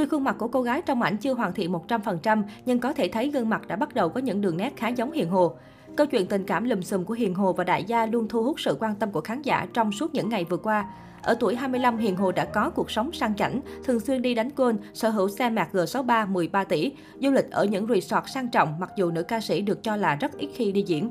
Tuy khuôn mặt của cô gái trong ảnh chưa hoàn thiện 100%, nhưng có thể thấy gương mặt đã bắt đầu có những đường nét khá giống Hiền Hồ. Câu chuyện tình cảm lùm xùm của Hiền Hồ và Đại Gia luôn thu hút sự quan tâm của khán giả trong suốt những ngày vừa qua. Ở tuổi 25, Hiền Hồ đã có cuộc sống sang chảnh, thường xuyên đi đánh golf, sở hữu xe mạc G63 13 tỷ, du lịch ở những resort sang trọng mặc dù nữ ca sĩ được cho là rất ít khi đi diễn.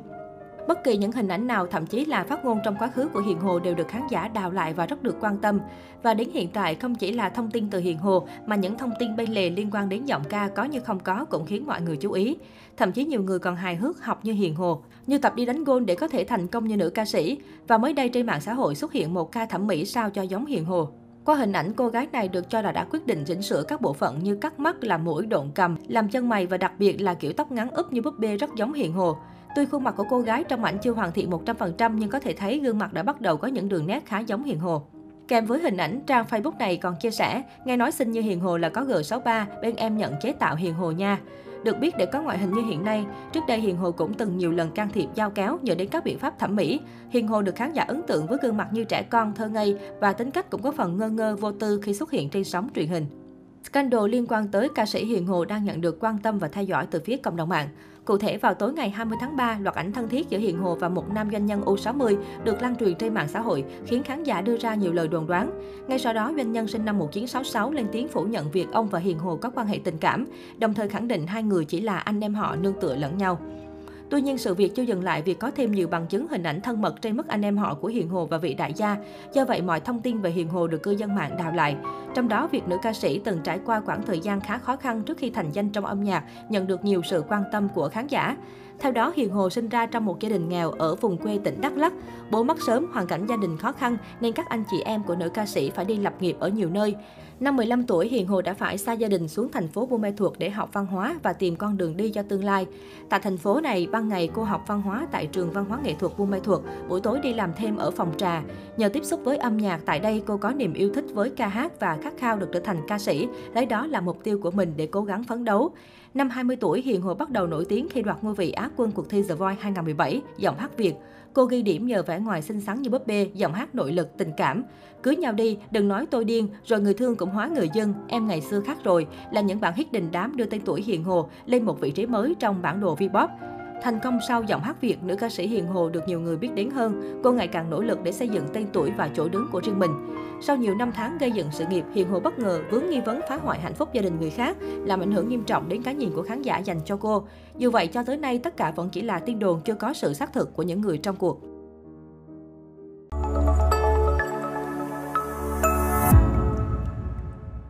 Bất kỳ những hình ảnh nào, thậm chí là phát ngôn trong quá khứ của Hiền Hồ đều được khán giả đào lại và rất được quan tâm. Và đến hiện tại, không chỉ là thông tin từ Hiền Hồ, mà những thông tin bên lề liên quan đến giọng ca có như không có cũng khiến mọi người chú ý. Thậm chí nhiều người còn hài hước học như Hiền Hồ, như tập đi đánh gôn để có thể thành công như nữ ca sĩ. Và mới đây trên mạng xã hội xuất hiện một ca thẩm mỹ sao cho giống Hiền Hồ. Qua hình ảnh, cô gái này được cho là đã quyết định chỉnh sửa các bộ phận như cắt mắt, làm mũi, độn cầm, làm chân mày và đặc biệt là kiểu tóc ngắn úp như búp bê rất giống Hiền Hồ. Tuy khuôn mặt của cô gái trong ảnh chưa hoàn thiện 100% nhưng có thể thấy gương mặt đã bắt đầu có những đường nét khá giống Hiền Hồ. Kèm với hình ảnh, trang Facebook này còn chia sẻ, nghe nói xinh như Hiền Hồ là có G63, bên em nhận chế tạo Hiền Hồ nha. Được biết để có ngoại hình như hiện nay, trước đây Hiền Hồ cũng từng nhiều lần can thiệp giao kéo nhờ đến các biện pháp thẩm mỹ. Hiền Hồ được khán giả ấn tượng với gương mặt như trẻ con, thơ ngây và tính cách cũng có phần ngơ ngơ vô tư khi xuất hiện trên sóng truyền hình. Scandal liên quan tới ca sĩ Hiền Hồ đang nhận được quan tâm và theo dõi từ phía cộng đồng mạng. Cụ thể, vào tối ngày 20 tháng 3, loạt ảnh thân thiết giữa Hiền Hồ và một nam doanh nhân U60 được lan truyền trên mạng xã hội, khiến khán giả đưa ra nhiều lời đồn đoán. Ngay sau đó, doanh nhân sinh năm 1966 lên tiếng phủ nhận việc ông và Hiền Hồ có quan hệ tình cảm, đồng thời khẳng định hai người chỉ là anh em họ nương tựa lẫn nhau. Tuy nhiên, sự việc chưa dừng lại việc có thêm nhiều bằng chứng hình ảnh thân mật trên mức anh em họ của Hiền Hồ và vị đại gia. Do vậy, mọi thông tin về Hiền Hồ được cư dân mạng đào lại. Trong đó, việc nữ ca sĩ từng trải qua quãng thời gian khá khó khăn trước khi thành danh trong âm nhạc nhận được nhiều sự quan tâm của khán giả. Theo đó, Hiền Hồ sinh ra trong một gia đình nghèo ở vùng quê tỉnh Đắk Lắk. Bố mất sớm, hoàn cảnh gia đình khó khăn nên các anh chị em của nữ ca sĩ phải đi lập nghiệp ở nhiều nơi. Năm 15 tuổi, Hiền Hồ đã phải xa gia đình xuống thành phố Buôn Mê Thuột để học văn hóa và tìm con đường đi cho tương lai. Tại thành phố này, ban ngày cô học văn hóa tại trường văn hóa nghệ thuật Buôn Mê Thuột, buổi tối đi làm thêm ở phòng trà. Nhờ tiếp xúc với âm nhạc tại đây, cô có niềm yêu thích với ca hát và khát khao được trở thành ca sĩ, lấy đó là mục tiêu của mình để cố gắng phấn đấu. Năm 20 tuổi, Hiền Hồ bắt đầu nổi tiếng khi đoạt ngôi vị Á quân cuộc thi The Voice 2017, giọng hát Việt. Cô ghi điểm nhờ vẻ ngoài xinh xắn như búp bê, giọng hát nội lực, tình cảm. Cưới nhau đi, đừng nói tôi điên, rồi người thương cũng hóa người dân, em ngày xưa khác rồi, là những bản hit đình đám đưa tên tuổi Hiền Hồ lên một vị trí mới trong bản đồ V-pop. Thành công sau giọng hát Việt, nữ ca sĩ Hiền Hồ được nhiều người biết đến hơn. Cô ngày càng nỗ lực để xây dựng tên tuổi và chỗ đứng của riêng mình. Sau nhiều năm tháng gây dựng sự nghiệp, Hiền Hồ bất ngờ vướng nghi vấn phá hoại hạnh phúc gia đình người khác, làm ảnh hưởng nghiêm trọng đến cái nhìn của khán giả dành cho cô. Dù vậy, cho tới nay tất cả vẫn chỉ là tin đồn chưa có sự xác thực của những người trong cuộc.